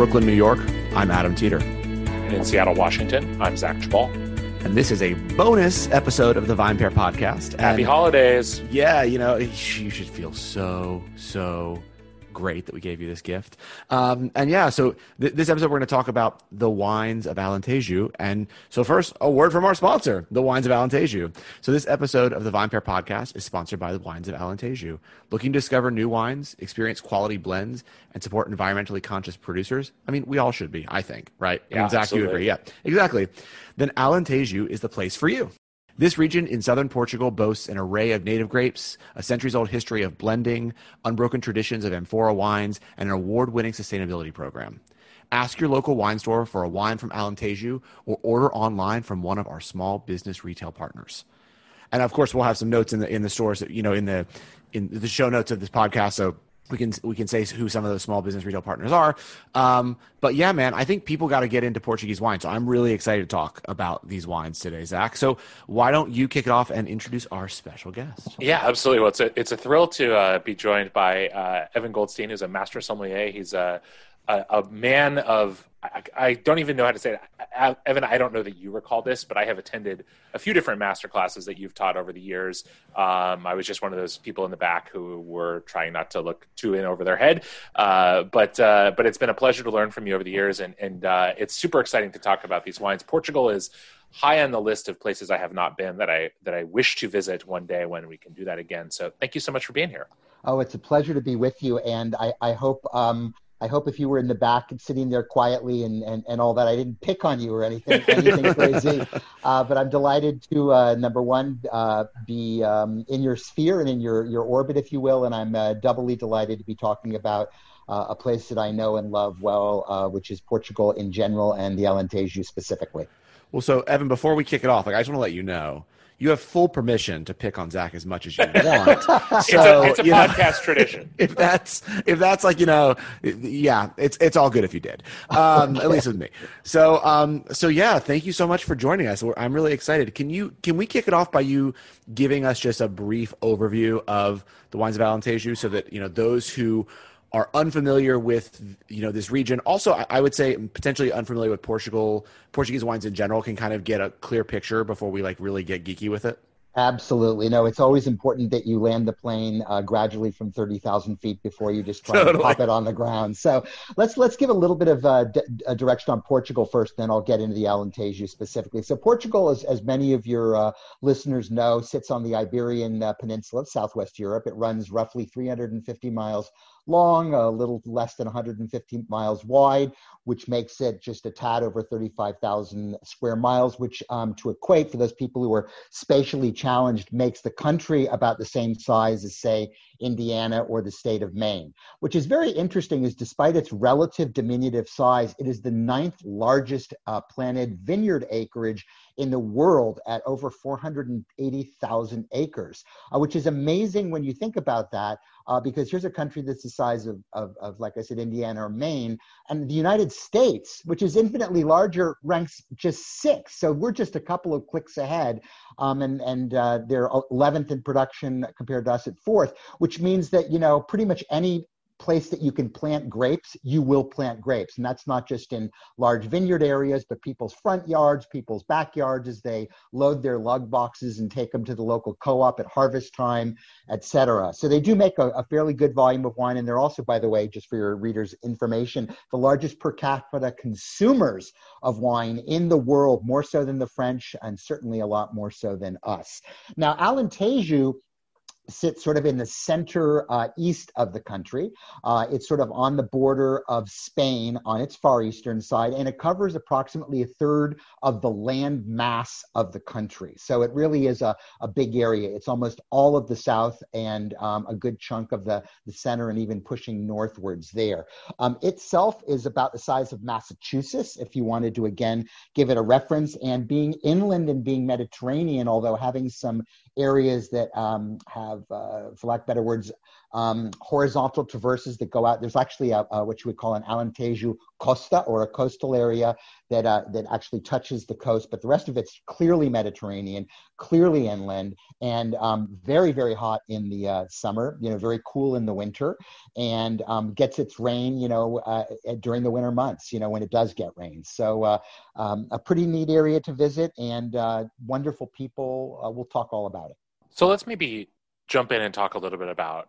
Brooklyn, New York, I'm Adam Teeter. And in Seattle, Washington, I'm Zach Geballe. And this is a bonus episode of the VinePair podcast. Happy holidays. Yeah, you know, you should feel so, so great that we gave you this gift. Um, and yeah, so th- this episode, we're going to talk about the wines of Alentejo. And so, first, a word from our sponsor, the wines of Alentejo. So, this episode of the VinePair podcast is sponsored by the wines of Alentejo. Looking to discover new wines, experience quality blends, and support environmentally conscious producers? I mean, we all should be, I think, right? Yeah, I mean, Zach, you agree? Yeah, exactly. Then Alentejo is the place for you. This region in southern Portugal boasts an array of native grapes, a centuries old history of blending, unbroken traditions of amphora wines, and an award winning sustainability program. Ask your local wine store for a wine from Alentejo or order online from one of our small business retail partners. And of course, we'll have some notes in the in the stores, you know, in the in the show notes of this podcast. So we can we can say who some of those small business retail partners are. Um, but yeah, man, I think people got to get into Portuguese wine. So I'm really excited to talk about these wines today, Zach. So why don't you kick it off and introduce our special guest? Yeah, absolutely. Well, it's a, it's a thrill to uh, be joined by uh, Evan Goldstein, who's a master sommelier. He's a, a, a man of, I, I don't even know how to say it. Evan, I don't know that you recall this, but I have attended a few different master classes that you've taught over the years. Um, I was just one of those people in the back who were trying not to look too in over their head. Uh, but uh, but it's been a pleasure to learn from you over the years, and and uh, it's super exciting to talk about these wines. Portugal is high on the list of places I have not been that I that I wish to visit one day when we can do that again. So thank you so much for being here. Oh, it's a pleasure to be with you, and I, I hope um, I hope if you were in the back and sitting there quietly and, and, and all that, I didn't pick on you or anything anything crazy. Uh, but I'm delighted to uh, number one uh, be um, in your sphere and in your your orbit, if you will, and I'm uh, doubly delighted to be talking about. Uh, a place that I know and love well, uh, which is Portugal in general and the Alentejo specifically. Well, so Evan, before we kick it off, like I just want to let you know, you have full permission to pick on Zach as much as you want. It's a, it's a you know, podcast tradition. if that's if that's like you know yeah it's it's all good if you did um at least with me so um so yeah thank you so much for joining us i'm really excited can you can we kick it off by you giving us just a brief overview of the wines of alentejo so that you know those who are unfamiliar with you know this region also I- i would say potentially unfamiliar with portugal portuguese wines in general can kind of get a clear picture before we like really get geeky with it Absolutely. No, it's always important that you land the plane uh, gradually from 30,000 feet before you just try to pop it on the ground. So let's let's give a little bit of uh, d- a direction on Portugal first, then I'll get into the Alentejo specifically. So Portugal, as, as many of your uh, listeners know, sits on the Iberian uh, Peninsula of Southwest Europe. It runs roughly 350 miles long, a little less than 150 miles wide, which makes it just a tad over 35,000 square miles, which um, to equate for those people who are spatially challenged makes the country about the same size as, say, Indiana or the state of Maine. Which is very interesting, is despite its relative diminutive size, it is the ninth largest uh, planted vineyard acreage in the world at over 480,000 acres, uh, which is amazing when you think about that, uh, because here's a country that's the size of, of, of, like I said, Indiana or Maine, and the United States, which is infinitely larger, ranks just six. So we're just a couple of clicks ahead, um, and and uh, they're 11th in production compared to us at fourth, which means that you know pretty much any place that you can plant grapes, you will plant grapes. And that's not just in large vineyard areas, but people's front yards, people's backyards as they load their lug boxes and take them to the local co-op at harvest time, etc. So they do make a, a fairly good volume of wine. And they're also, by the way, just for your readers' information, the largest per capita consumers of wine in the world, more so than the French, and certainly a lot more so than us. Now, Alan Alentejo sits sort of in the center uh, east of the country. Uh, it's sort of on the border of Spain on its far eastern side, and it covers approximately a third of the land mass of the country. So it really is a, a big area. It's almost all of the south and um, a good chunk of the, the center and even pushing northwards there. Um, itself is about the size of Massachusetts, if you wanted to again give it a reference, and being inland and being Mediterranean, although having some areas that um, have, uh, for lack of better words, um, horizontal traverses that go out. There's actually a, a, what you would call an Alentejo costa or a coastal area that uh, that actually touches the coast, but the rest of it's clearly Mediterranean, clearly inland, and um, very very hot in the uh, summer. You know, very cool in the winter, and um, gets its rain. You know, uh, during the winter months. You know, when it does get rain. So uh, um, a pretty neat area to visit, and uh, wonderful people. Uh, we'll talk all about it. So let's maybe jump in and talk a little bit about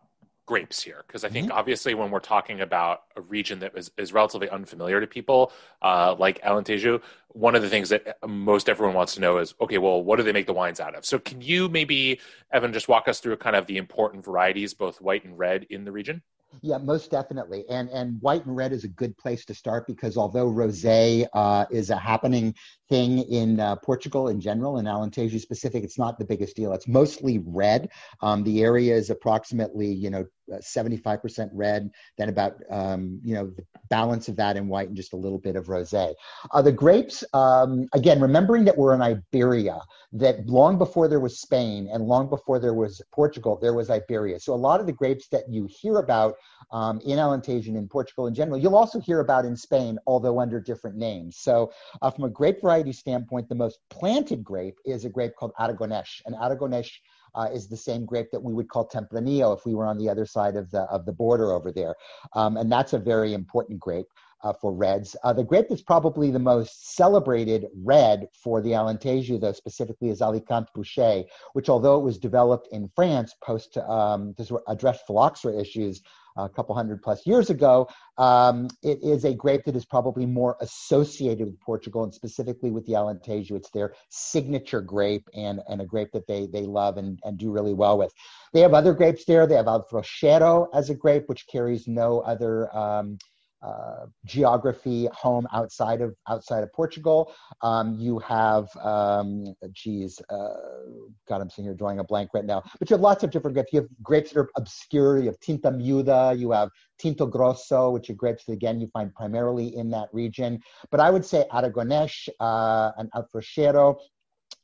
grapes here because I think mm-hmm. obviously when we're talking about a region that is, is relatively unfamiliar to people uh, like Alentejo, one of the things that most everyone wants to know is okay, well, what do they make the wines out of? So can you maybe Evan just walk us through kind of the important varieties, both white and red, in the region? Yeah, most definitely. And and white and red is a good place to start because although rosé uh, is a happening thing in uh, Portugal in general, and Alentejo specific, it's not the biggest deal. It's mostly red. Um, the area is approximately you know 75% red, then about um, you know the balance of that in white and just a little bit of rosé. Uh, the grapes, um, again, remembering that we're in Iberia, that long before there was Spain and long before there was Portugal, there was Iberia. So a lot of the grapes that you hear about um, in Alentejo and in Portugal in general, you'll also hear about in Spain, although under different names. So uh, from a grape variety standpoint, the most planted grape is a grape called Aragonés, and Aragonés uh, is the same grape that we would call Tempranillo if we were on the other side of the of the border over there, um, and that's a very important grape. Uh, for reds. Uh, the grape that's probably the most celebrated red for the Alentejo, though, specifically is Alicante Bouschet, which, although it was developed in France post um, to address phylloxera issues a couple hundred plus years ago. Um, it is a grape that is probably more associated with Portugal and specifically with the Alentejo. It's their signature grape and, and a grape that they, they love and, and do really well with. They have other grapes there. They have Alfrocheiro as a grape, which carries no other um, uh, geography home outside of outside of Portugal. Um, you have, um, geez, uh, God, I'm sitting here drawing a blank right now. But you have lots of different grapes. You have grapes that are obscure. You have Tinta Miúda. You have Tinta Grossa, which are grapes that again you find primarily in that region. But I would say Aragonés uh, and Alfrocheiro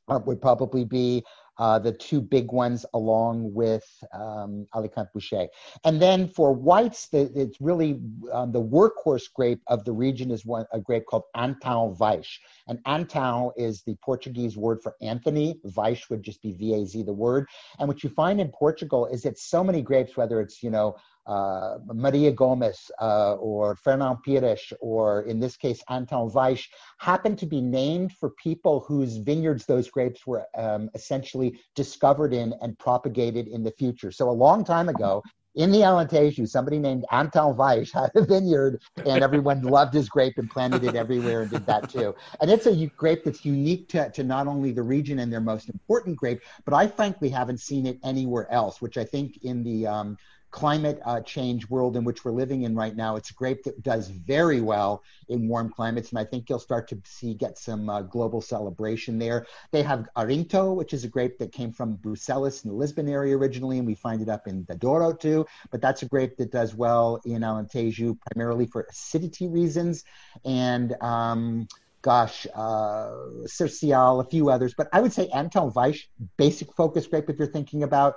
uh, would probably be uh, the two big ones along with um, Alicante Bouschet. And then for whites, the, it's really um, the workhorse grape of the region is one, a grape called Antão Vaz. And Antão is the Portuguese word for Anthony. Vaz would just be V-A-Z, the word. And what you find in Portugal is that so many grapes, whether it's, you know, uh, Maria Gomes uh, or Fernão Pires, or in this case, Antão Vaz, happen to be named for people whose vineyards those grapes were um, essentially discovered in and propagated in the future. So a long time ago, in the Alentejo, somebody named Antão Vaz had a vineyard, and everyone loved his grape and planted it everywhere and did that too. And it's a grape that's unique to, to not only the region and their most important grape, but I frankly haven't seen it anywhere else, which I think in the um, climate uh, change world in which we're living in right now. It's a grape that does very well in warm climates, and I think you'll start to see get some uh, global celebration there. They have Arinto, which is a grape that came from Bucelas in the Lisbon area originally, and we find it up in the Douro too. But that's a grape that does well in Alentejo, primarily for acidity reasons, and um, gosh, uh, Cercial, a few others. But I would say Antão Vaz, basic focus grape if you're thinking about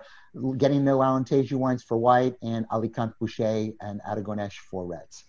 getting no Alentejo wines for white, and Alicante Bouschet and Aragonés for reds.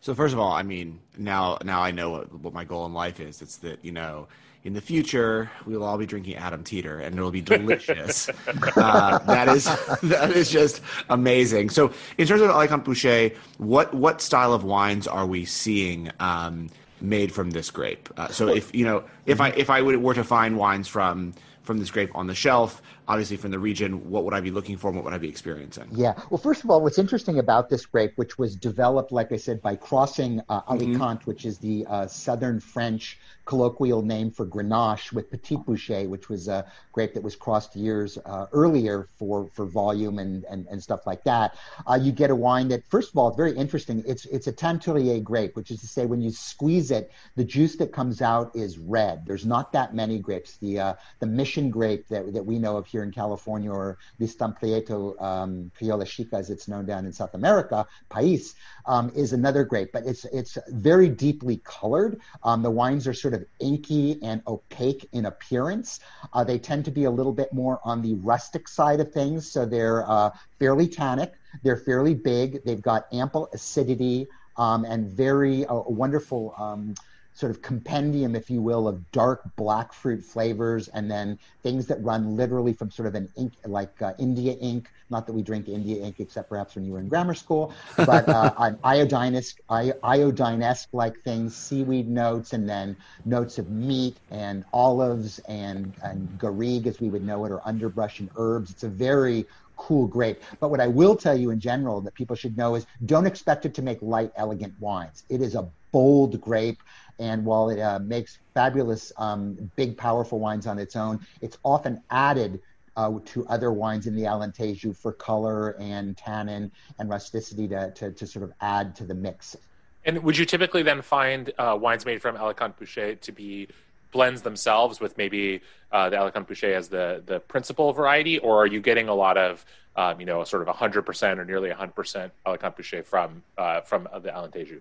So first of all, I mean, now now I know what, what my goal in life is. It's that you know, in the future we will all be drinking Adam Teeter, and it'll be delicious. uh, that is that is just amazing. So in terms of Alicante Bouschet, what what style of wines are we seeing? Um, made from this grape. Uh, so if you know if I if I were to find wines from from this grape on the shelf, obviously from the region, what would I be looking for and what would I be experiencing? Yeah. Well, first of all, what's interesting about this grape, which was developed, like I said, by crossing uh, mm-hmm. Alicante, mm-hmm. which is the uh, southern French colloquial name for Grenache, with Petit Bouschet, which was a grape that was crossed years uh, earlier for, for volume and, and, and stuff like that. Uh, you get a wine that, first of all, it's very interesting. It's, it's a Teinturier grape, which is to say, when you squeeze it, the juice that comes out is red. There's not that many grapes. The, uh, the Mission grape that, that we know of here here in California, or Listan Prieto um, Criolla Chica, as it's known down in South America, Pais, um, is another grape, but it's it's very deeply colored. Um, the wines are sort of inky and opaque in appearance. Uh, they tend to be a little bit more on the rustic side of things, so they're uh, fairly tannic. They're fairly big. They've got ample acidity um, and very uh, wonderful um, sort of compendium, if you will, of dark black fruit flavors, and then things that run literally from sort of an ink like uh, India ink. Not that we drink India ink, except perhaps when you were in grammar school, but uh, an iodine-esque, iodine-esque like things, seaweed notes, and then notes of meat and olives and and garrigue, as we would know it, or underbrush and herbs. It's a very cool grape. But what I will tell you in general that people should know is don't expect it to make light, elegant wines. It is a bold grape. And while it uh, makes fabulous, um, big, powerful wines on its own, it's often added uh, to other wines in the Alentejo for color and tannin and rusticity to, to, to, sort of add to the mix. And would you typically then find uh, wines made from Alicante Bouschet to be blends themselves with maybe uh, the Alicante Bouschet as the, the principal variety, or are you getting a lot of, um, you know, sort of 100% or nearly 100% Alicante Bouschet from, uh, from the Alentejo?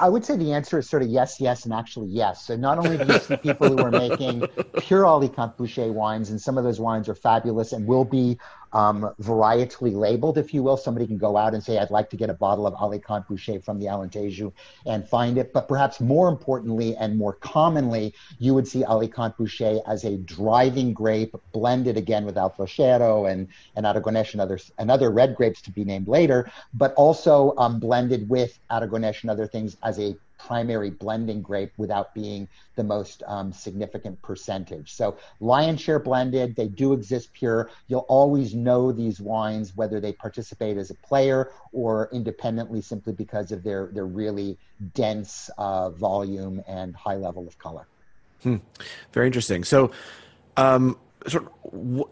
I would say the answer is sort of yes, yes, and actually yes. So not only do you see people who are making pure Alicante Bouschet wines, and some of those wines are fabulous and will be um, varietally labeled, if you will. Somebody can go out and say, I'd like to get a bottle of Alicante Bouschet from the Alentejo and find it. But perhaps more importantly and more commonly, you would see Alicante Bouschet as a driving grape blended again with Alfrocheiro and, and Aragonés and other, and other red grapes to be named later, but also um, blended with Aragonés and other things as a primary blending grape without being the most um, significant percentage. So lion share blended, they do exist pure. You'll always know these wines whether they participate as a player or independently simply because of their their really dense uh, volume and high level of color. Hmm. Very interesting. So. Um,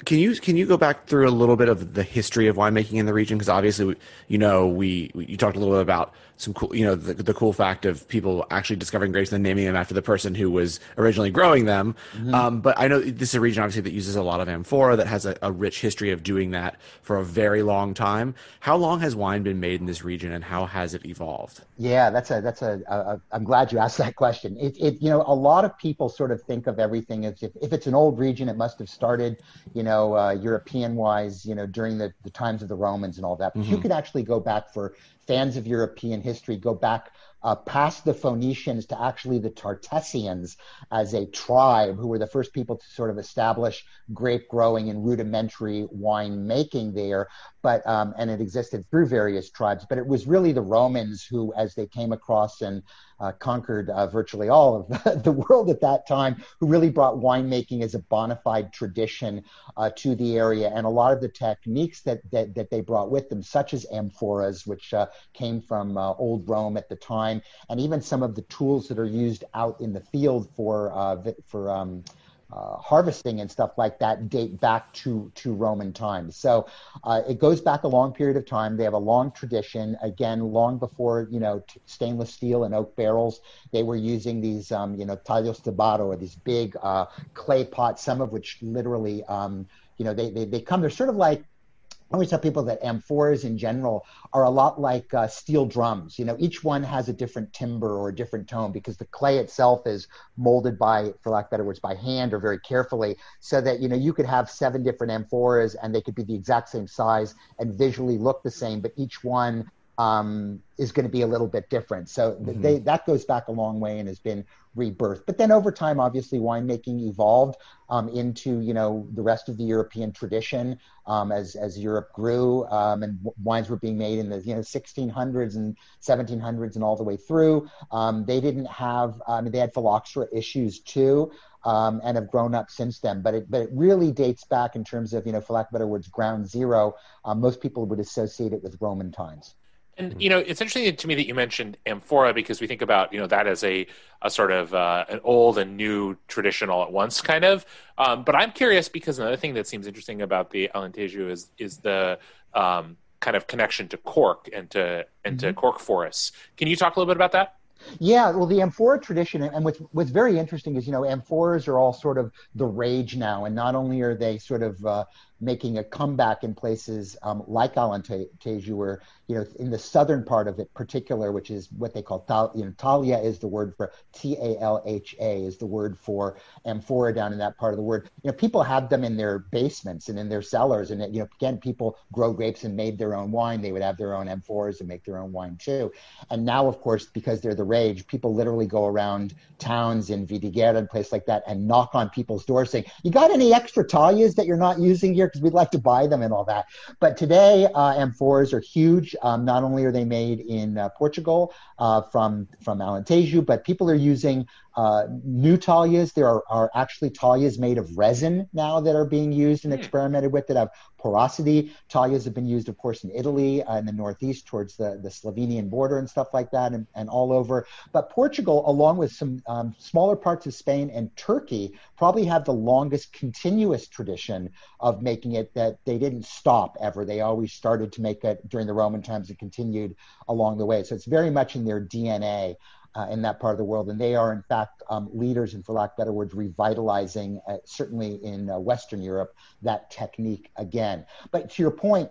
can you can you go back through a little bit of the history of winemaking in the region? Because obviously, you know, we, we, you talked a little bit about some cool, you know, the, the cool fact of people actually discovering grapes and then naming them after the person who was originally growing them. Mm-hmm. Um, but I know this is a region obviously that uses a lot of amphora that has a, a, rich history of doing that for a very long time. How long has wine been made in this region, and how has it evolved? Yeah, that's a that's a. a I'm glad you asked that question. It, it you know a lot of people sort of think of everything as if if it's an old region, it must have started you know uh, European wise you know during the, the times of the Romans and all that. But mm-hmm. you could actually go back for fans of European history go back uh, past the Phoenicians to actually the Tartessians as a tribe who were the first people to sort of establish grape growing and rudimentary wine making there. But um, and it existed through various tribes, but it was really the Romans who, as they came across and uh, conquered uh, virtually all of the, world at that time, who really brought winemaking as a bona fide tradition uh, to the area. And a lot of the techniques that, that, that they brought with them, such as amphoras, which uh, came from uh, old Rome at the time, and even some of the tools that are used out in the field for, uh, for um, uh, harvesting and stuff like that date back to to Roman times. So uh, it goes back a long period of time. They have a long tradition. Again, long before you know t- stainless steel and oak barrels, they were using these um, you know talhas de barro or these big uh, clay pots, some of which literally um, you know they, they they come. They're sort of like I always tell people that amphoras in general are a lot like uh, steel drums. You know, each one has a different timbre or a different tone because the clay itself is molded by, for lack of better words, by hand or very carefully, so that you know you could have seven different amphoras and they could be the exact same size and visually look the same, but each one um, is going to be a little bit different. So mm-hmm. they, that goes back a long way and has been rebirthed. But then over time, obviously, winemaking evolved um, into you know the rest of the European tradition um, as as Europe grew um, and w- wines were being made in the you know 1600s and 1700s and all the way through. Um, they didn't have I mean they had phylloxera issues too. Um, and have grown up since then. But it, but it really dates back in terms of, you know, for lack of better words, ground zero. Um, most people would associate it with Roman times. And you know, it's interesting to me that you mentioned amphora because we think about you know that as a a sort of uh, an old and new tradition all at once kind of. Um, but I'm curious because another thing that seems interesting about the Alentejo is is the um, kind of connection to cork and to and mm-hmm. to cork forests. Can you talk a little bit about that? Yeah, well, the amphora tradition, and what's what's very interesting is you know amphoras are all sort of the rage now, and not only are they sort of uh, making a comeback in places um, like Alentejo, where you know in the southern part of it, particular, which is what they call tal- you know Talha is the word for T A L H A is the word for amphora down in that part of the word. You know, people have them in their basements and in their cellars, and you know, again, people grow grapes and made their own wine. They would have their own amphoras and make their own wine too. And now, of course, because they're the rage, people literally go around towns in Vidigueira and place like that and knock on people's doors saying, "You got any extra Talhas that you're not using here? Because we'd like to buy them and all that." But today, uh, amphoras are huge. Um, not only are they made in uh, Portugal uh, from from Alentejo, but people are using uh, new Talhas. There are, are actually Talhas made of resin now that are being used and hmm. experimented with that have porosity. Talhas have been used, of course, in Italy, uh, in the northeast towards the, the Slovenian border and stuff like that, and, and all over. But Portugal, along with some um, smaller parts of Spain and Turkey, probably have the longest continuous tradition of making it that they didn't stop ever. They always started to make it during the Roman times and continued along the way. So it's very much in their DNA uh, in that part of the world. And they are, in fact, um, leaders, and for lack of better words, revitalizing, uh, certainly in uh, Western Europe, that technique again. But to your point,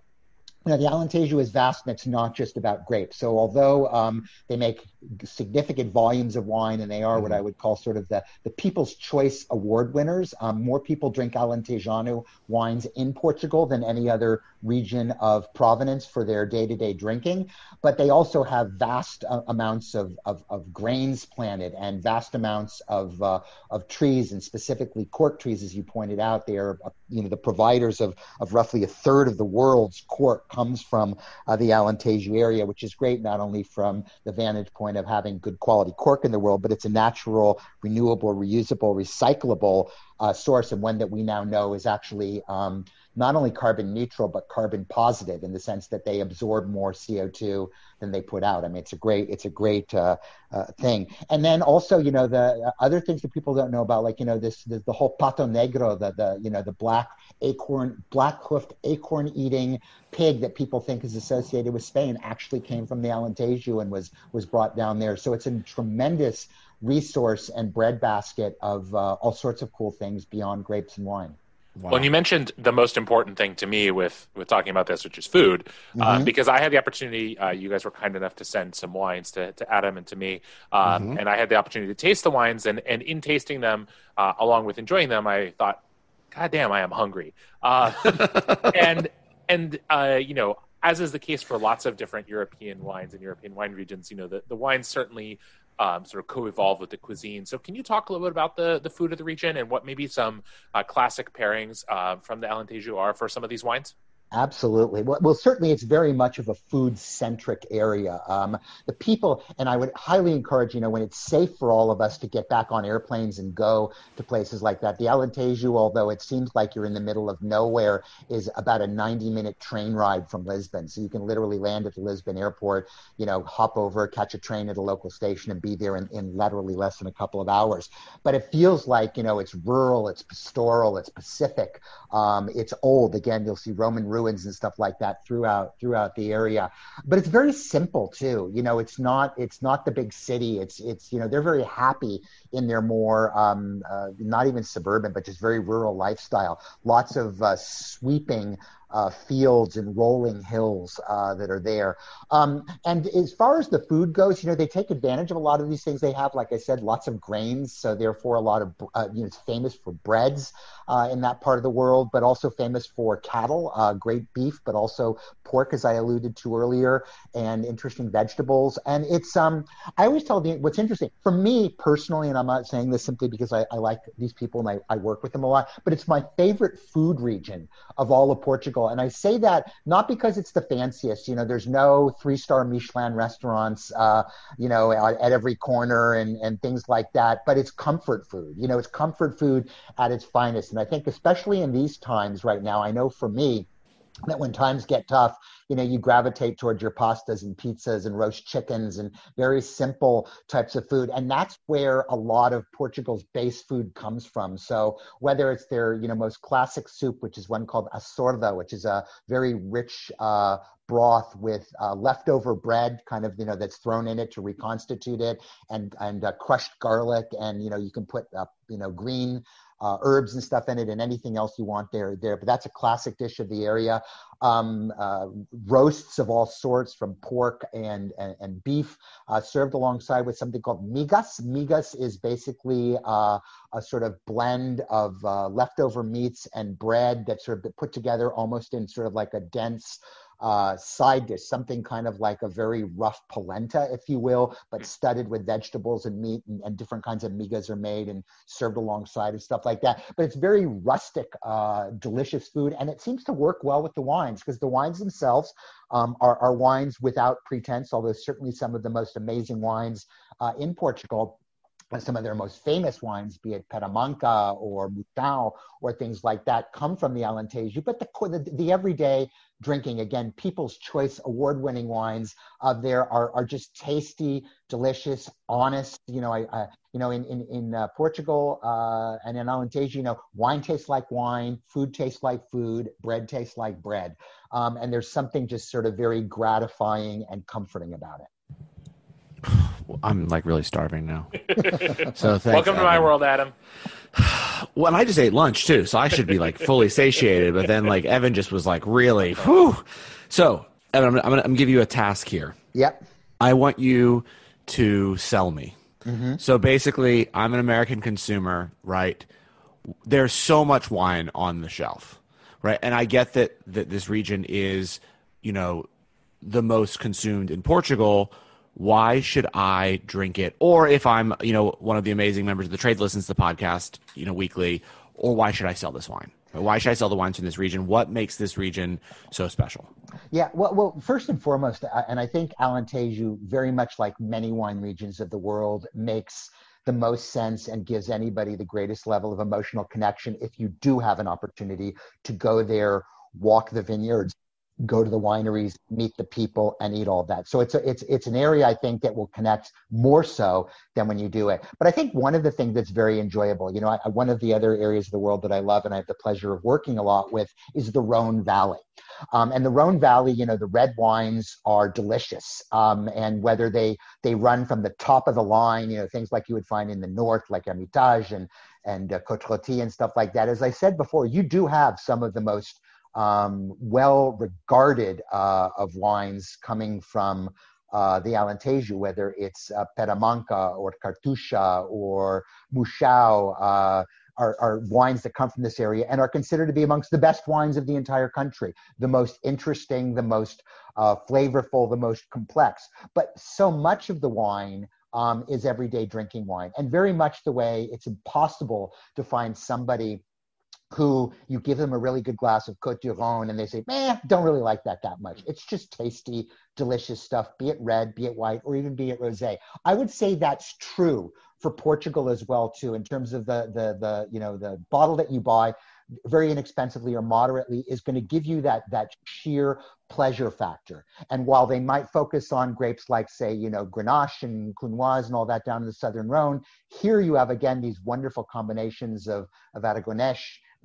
you know, the Alentejo is vast and it's not just about grapes. So although um, they make significant volumes of wine and they are mm-hmm. what I would call sort of the, the People's Choice Award winners, um, more people drink Alentejano wines in Portugal than any other region of provenance for their day-to-day drinking. But they also have vast uh, amounts of, of, of, grains planted and vast amounts of, uh, of trees and specifically cork trees, as you pointed out. They are, uh, you know, the providers of, of roughly a third of the world's cork comes from uh, the Alentejo area, which is great not only from the vantage point of having good quality cork in the world, but it's a natural, renewable, reusable, recyclable uh, source, and one that we now know is actually um, not only carbon neutral but carbon positive in the sense that they absorb more CO2 than they put out. I mean, it's a great it's a great uh, uh, thing. And then also, you know, the other things that people don't know about, like you know, this, this the whole pata negra, the the you know the black acorn black hoofed acorn eating pig that people think is associated with Spain actually came from the Alentejo and was was brought down there. So it's a tremendous resource and breadbasket of uh, all sorts of cool things beyond grapes and wine. Wow. Well, and you mentioned the most important thing to me with with talking about this, which is food, uh, mm-hmm. uh, because I had the opportunity. Uh, you guys were kind enough to send some wines to, to Adam and to me, um, mm-hmm. and I had the opportunity to taste the wines. And and in tasting them, uh, along with enjoying them, I thought, God damn, I am hungry. Uh, and and uh, you know, as is the case for lots of different European wines and European wine regions, you know, the, the wines certainly um, sort of co-evolve with the cuisine. So, can you talk a little bit about the the food of the region and what maybe some uh, classic pairings uh, from the Alentejo are for some of these wines? Absolutely. Well, well, certainly it's very much of a food centric area. Um, the people, and I would highly encourage, you know, when it's safe for all of us to get back on airplanes and go to places like that. The Alentejo, although it seems like you're in the middle of nowhere, is about a 90 minute train ride from Lisbon. So you can literally land at the Lisbon airport, you know, hop over, catch a train at a local station and be there in, in literally less than a couple of hours. But it feels like, you know, it's rural, it's pastoral, it's Pacific, um, it's old. Again, you'll see Roman ruins ruins and stuff like that throughout throughout the area. But it's very simple too. You know, it's not it's not the big city. It's it's you know they're very happy in their more um, uh, not even suburban, but just very rural lifestyle. Lots of uh, sweeping uh, fields and rolling hills uh, that are there. Um, and as far as the food goes, you know, they take advantage of a lot of these things they have. Like I said, lots of grains, so therefore a lot of uh, you know, it's famous for breads uh, in that part of the world, but also famous for cattle, uh, great beef, but also pork, as I alluded to earlier, and interesting vegetables. And it's um, I always tell the what's interesting for me personally, and I'm not saying this simply because I, I like these people and I, I work with them a lot, but it's my favorite food region of all of Portugal and I say that not because it's the fanciest. You know, there's no three star Michelin restaurants, uh, you know, at, at, every corner and, and things like that, but it's comfort food. You know, it's comfort food at its finest. And I think, especially in these times right now, I know for me, that when times get tough, you know, you gravitate towards your pastas and pizzas and roast chickens and very simple types of food. And that's where a lot of Portugal's base food comes from. So whether it's their, you know, most classic soup, which is one called a which is a very rich uh, broth with uh, leftover bread, kind of you know that's thrown in it to reconstitute it, and and uh, crushed garlic, and you know you can put uh, you know green uh, herbs and stuff in it, and anything else you want there there. But that's a classic dish of the area. Um, uh, roasts of all sorts, from pork and and, and beef, uh, served alongside with something called migas. Migas is basically uh, a sort of blend of uh, leftover meats and bread that's sort of put together almost in sort of like a dense uh, side dish, something kind of like a very rough polenta, if you will, but studded with vegetables and meat and, and different kinds of migas are made and served alongside and stuff like that. But it's very rustic, uh, delicious food, and it seems to work well with the wines because the wines themselves um, are, are, wines without pretense, although certainly some of the most amazing wines uh, in Portugal some of their most famous wines, be it Peramanca or Mouchão or things like that, come from the Alentejo. But the, the, the everyday drinking, again, People's Choice award-winning wines uh, there are, are just tasty, delicious, honest. You know, I, I you know in in, in uh, Portugal uh, and in Alentejo, you know, wine tastes like wine, food tastes like food, bread tastes like bread, um, and there's something just sort of very gratifying and comforting about it. I'm like really starving now. so thanks, welcome to Evan. my world, Adam. Well, and I just ate lunch too, so I should be like fully satiated. But then like Evan just was like really, whew. So Evan, I'm, I'm gonna, I'm gonna give you a task here. Yep. I want you to sell me. Mm-hmm. So basically, I'm an American consumer, right? There's so much wine on the shelf, right? And I get that that this region is, you know, the most consumed in Portugal why should I drink it? Or if I'm, you know, one of the amazing members of the trade listens to the podcast, you know, weekly, or why should I sell this wine? Why should I sell the wines from this region? What makes this region so special? Yeah, well, well, first and foremost, and I think Alentejo, very much like many wine regions of the world, makes the most sense and gives anybody the greatest level of emotional connection if you do have an opportunity to go there, walk the vineyards, go to the wineries, meet the people, and eat all that. So it's a, it's it's an area I think that will connect more so than when you do it. But I think one of the things that's very enjoyable, you know, I, one of the other areas of the world that I love and I have the pleasure of working a lot with is the Rhone Valley. Um, and the Rhone Valley, you know, the red wines are delicious. Um, and whether they they run from the top of the line, you know, things like you would find in the north, like Hermitage and and uh, Côte and stuff like that. As I said before, you do have some of the most um, well regarded uh, of wines coming from uh, the Alentejo, whether it's uh, Peramanca or Cartuxa or Mouchão, uh, are, are, wines that come from this area and are considered to be amongst the best wines of the entire country, the most interesting, the most uh, flavorful, the most complex. But so much of the wine um, is everyday drinking wine, and very much the way it's impossible to find somebody who you give them a really good glass of Cote du Rhone and they say, man, don't really like that that much. It's just tasty, delicious stuff, be it red, be it white, or even be it rosé. I would say that's true for Portugal as well too, in terms of the the the you know the bottle that you buy very inexpensively or moderately is going to give you that that sheer pleasure factor. And while they might focus on grapes like, say, you know, Grenache and Counoise and all that down in the southern Rhone, here you have again these wonderful combinations of of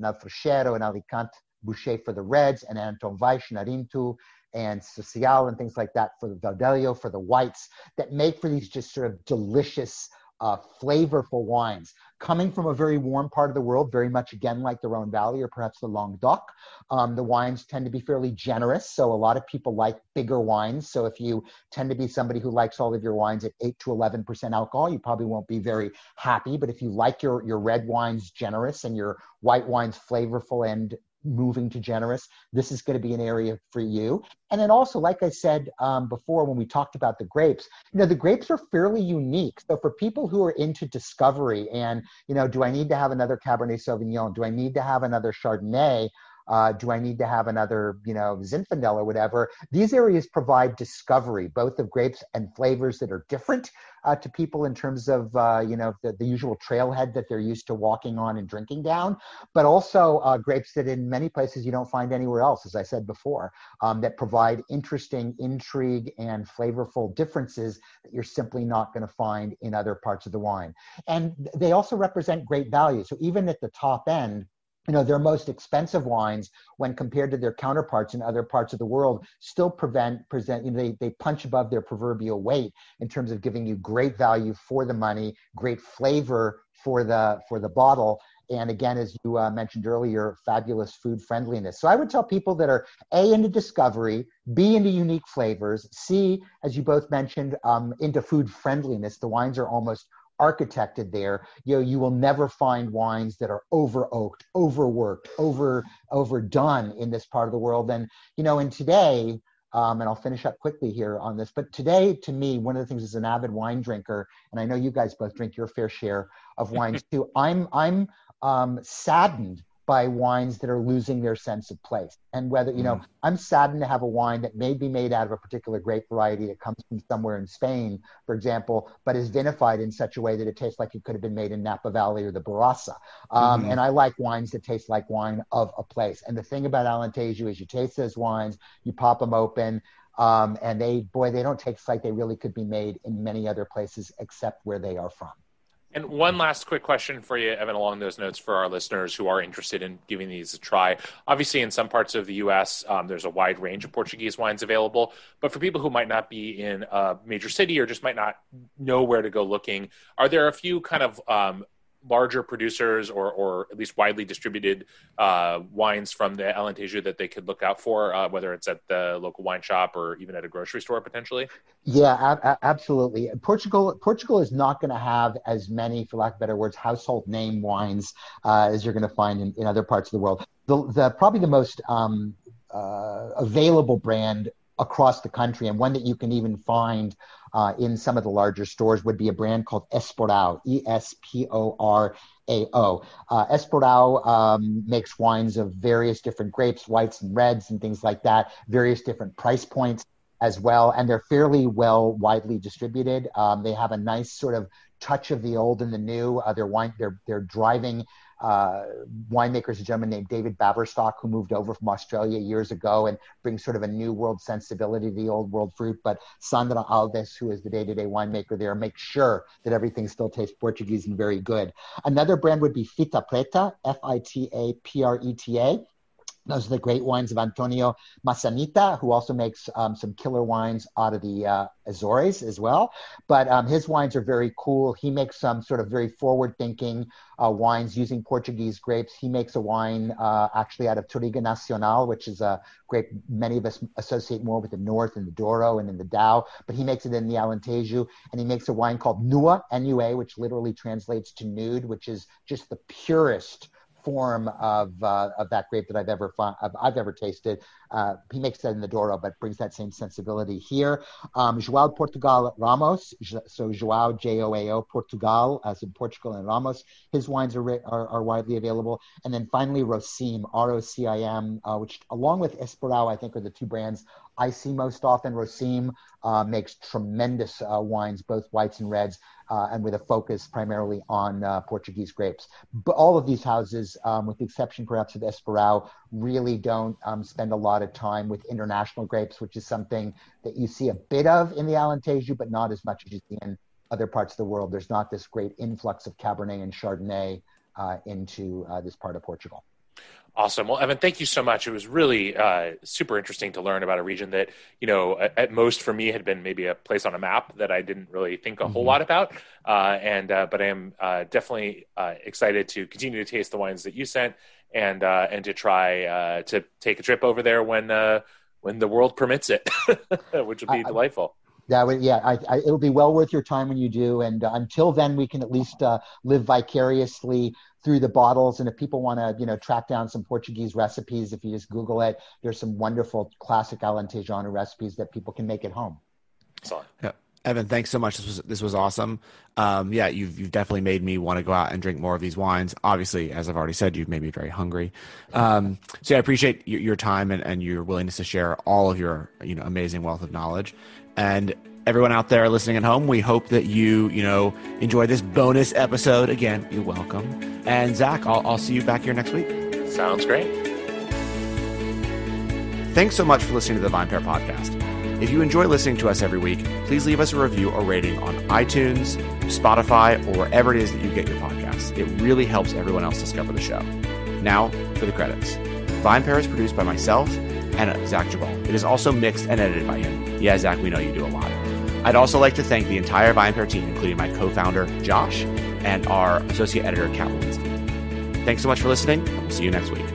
Aragonés Alfrocheiro and Alicante Bouschet for the Reds, and Antão Vaz, Narinto, and Cercial and things like that for the Verdelho, for the whites, that make for these just sort of delicious, uh, flavorful wines coming from a very warm part of the world, very much again like the Rhone Valley or perhaps the Languedoc. Um, the wines tend to be fairly generous, so a lot of people like bigger wines. So if you tend to be somebody who likes all of your wines at eight to eleven percent alcohol, you probably won't be very happy. But if you like your your red wines generous and your white wines flavorful and moving to generous, this is going to be an area for you. And then also, like I said um, before when we talked about the grapes, you know, the grapes are fairly unique. So for people who are into discovery and, you know, do I need to have another Cabernet Sauvignon? Do I need to have another Chardonnay? Uh, do I need to have another, you know, Zinfandel or whatever? These areas provide discovery, both of grapes and flavors that are different uh, to people in terms of, uh, you know, the, the, usual trailhead that they're used to walking on and drinking down, but also uh, grapes that in many places you don't find anywhere else, as I said before, um, that provide interesting intrigue and flavorful differences that you're simply not going to find in other parts of the wine. And they also represent great value. So even at the top end, you know their most expensive wines when compared to their counterparts in other parts of the world still prevent present you know they, they punch above their proverbial weight in terms of giving you great value for the money great flavor for the for the bottle and again, as you uh, mentioned earlier, fabulous food friendliness. So I would tell people that are A, into discovery, B, into unique flavors, C, as you both mentioned, um, into food friendliness. The wines are almost architected there you know you will never find wines that are over oaked overworked over overdone in this part of the world and you know and today um, and I'll finish up quickly here on this. But today, to me, one of the things as an avid wine drinker, and I know you guys both drink your fair share of wines too. I'm I'm um, saddened by wines that are losing their sense of place. And whether, you know, mm. I'm saddened to have a wine that may be made out of a particular grape variety that comes from somewhere in Spain, for example, but is vinified in such a way that it tastes like it could have been made in Napa Valley or the Barossa. Um, mm-hmm. And I like wines that taste like wine of a place. And the thing about Alentejo is you taste those wines, you pop them open, um, and they, boy, they don't taste like they really could be made in many other places except where they are from. And one last quick question for you, Evan, along those notes for our listeners who are interested in giving these a try. Obviously, in some parts of the U.S., um, there's a wide range of Portuguese wines available. But for people who might not be in a major city or just might not know where to go looking, are there a few kind of um, larger producers or, or at least widely distributed uh, wines from the Alentejo that they could look out for, uh, whether it's at the local wine shop or even at a grocery store potentially? Yeah, absolutely. Portugal Portugal is not going to have as many, for lack of better words, household name wines uh, as you're going to find in, in other parts of the world. The, the probably the most um, uh, available brand across the country and one that you can even find uh, in some of the larger stores would be a brand called Esporao, E S P O R A O. Uh, Esporao um, makes wines of various different grapes, whites and reds, and things like that, various different price points as well. And they're fairly well widely distributed. Um, they have a nice sort of touch of the old and the new. Uh, wine, they're, they're driving uh, winemakers, a gentleman named David Baverstock, who moved over from Australia years ago and brings sort of a new world sensibility to the old world fruit. But Sandra Alves, who is the day to day winemaker there, makes sure that everything still tastes Portuguese and very good. Another brand would be Fita Preta, F I T A P R E T A. Those are the great wines of António Maçanita, who also makes um, some killer wines out of the uh, Azores as well. But um, his wines are very cool. He makes some sort of very forward thinking uh, wines using Portuguese grapes. He makes a wine uh, actually out of Touriga Nacional, which is a grape many of us associate more with the north and the Douro and in the Dão, but he makes it in the Alentejo. And he makes a wine called Nua, N-U-A, which literally translates to nude, which is just the purest form of uh, of that grape that I've ever found, I've ever tasted. Uh, he makes that in the Douro, but brings that same sensibility here. Um, João Portugal Ramos, so João J O A O Portugal, as in Portugal and Ramos. His wines are, are, are widely available, and then finally Rocim, R O C I M, uh, which along with Esporao, I think are the two brands I see most often. Rocim uh, makes tremendous uh, wines, both whites and reds, uh, and with a focus primarily on uh, Portuguese grapes. But all of these houses, um, with the exception perhaps of Esporao, really don't um, spend a lot of time with international grapes, which is something that you see a bit of in the Alentejo, but not as much as you see in other parts of the world. There's not this great influx of Cabernet and Chardonnay uh, into uh, this part of Portugal. Awesome. Well, Evan, thank you so much. It was really uh, super interesting to learn about a region that, you know, at, most for me had been maybe a place on a map that I didn't really think a mm-hmm. whole lot about. Uh, and uh, but I am uh, definitely uh, excited to continue to taste the wines that you sent and uh, and to try to take a trip over there when when the world permits it, which would be I, delightful. That would, yeah, I, I, it'll be well worth your time when you do. And uh, until then, we can at least uh, live vicariously through the bottles. And if people want to, you know, track down some Portuguese recipes, if you just Google it, there's some wonderful classic Alentejano recipes that people can make at home. Excellent. Yeah. Evan, thanks so much. This was this was awesome. Um, yeah, you've you've definitely made me want to go out and drink more of these wines. Obviously, as I've already said, you've made me very hungry. Um, so yeah, I appreciate your, your time and, and your willingness to share all of your you know amazing wealth of knowledge. And everyone out there listening at home, we hope that you, you know, enjoy this bonus episode. Again, you're welcome. And Zach, I'll, I'll see you back here next week. Sounds great. Thanks so much for listening to the VinePair podcast. If you enjoy listening to us every week, please leave us a review or rating on iTunes, Spotify, or wherever it is that you get your podcasts. It really helps everyone else discover the show. Now for the credits. Vine Pair is produced by myself and Zach Geballe. It is also mixed and edited by him. Yeah, Zach, we know you do a lot. I'd also like to thank the entire VinePair team, including my co-founder, Josh, and our associate editor, Kat. Thanks so much for listening. We'll see you next week.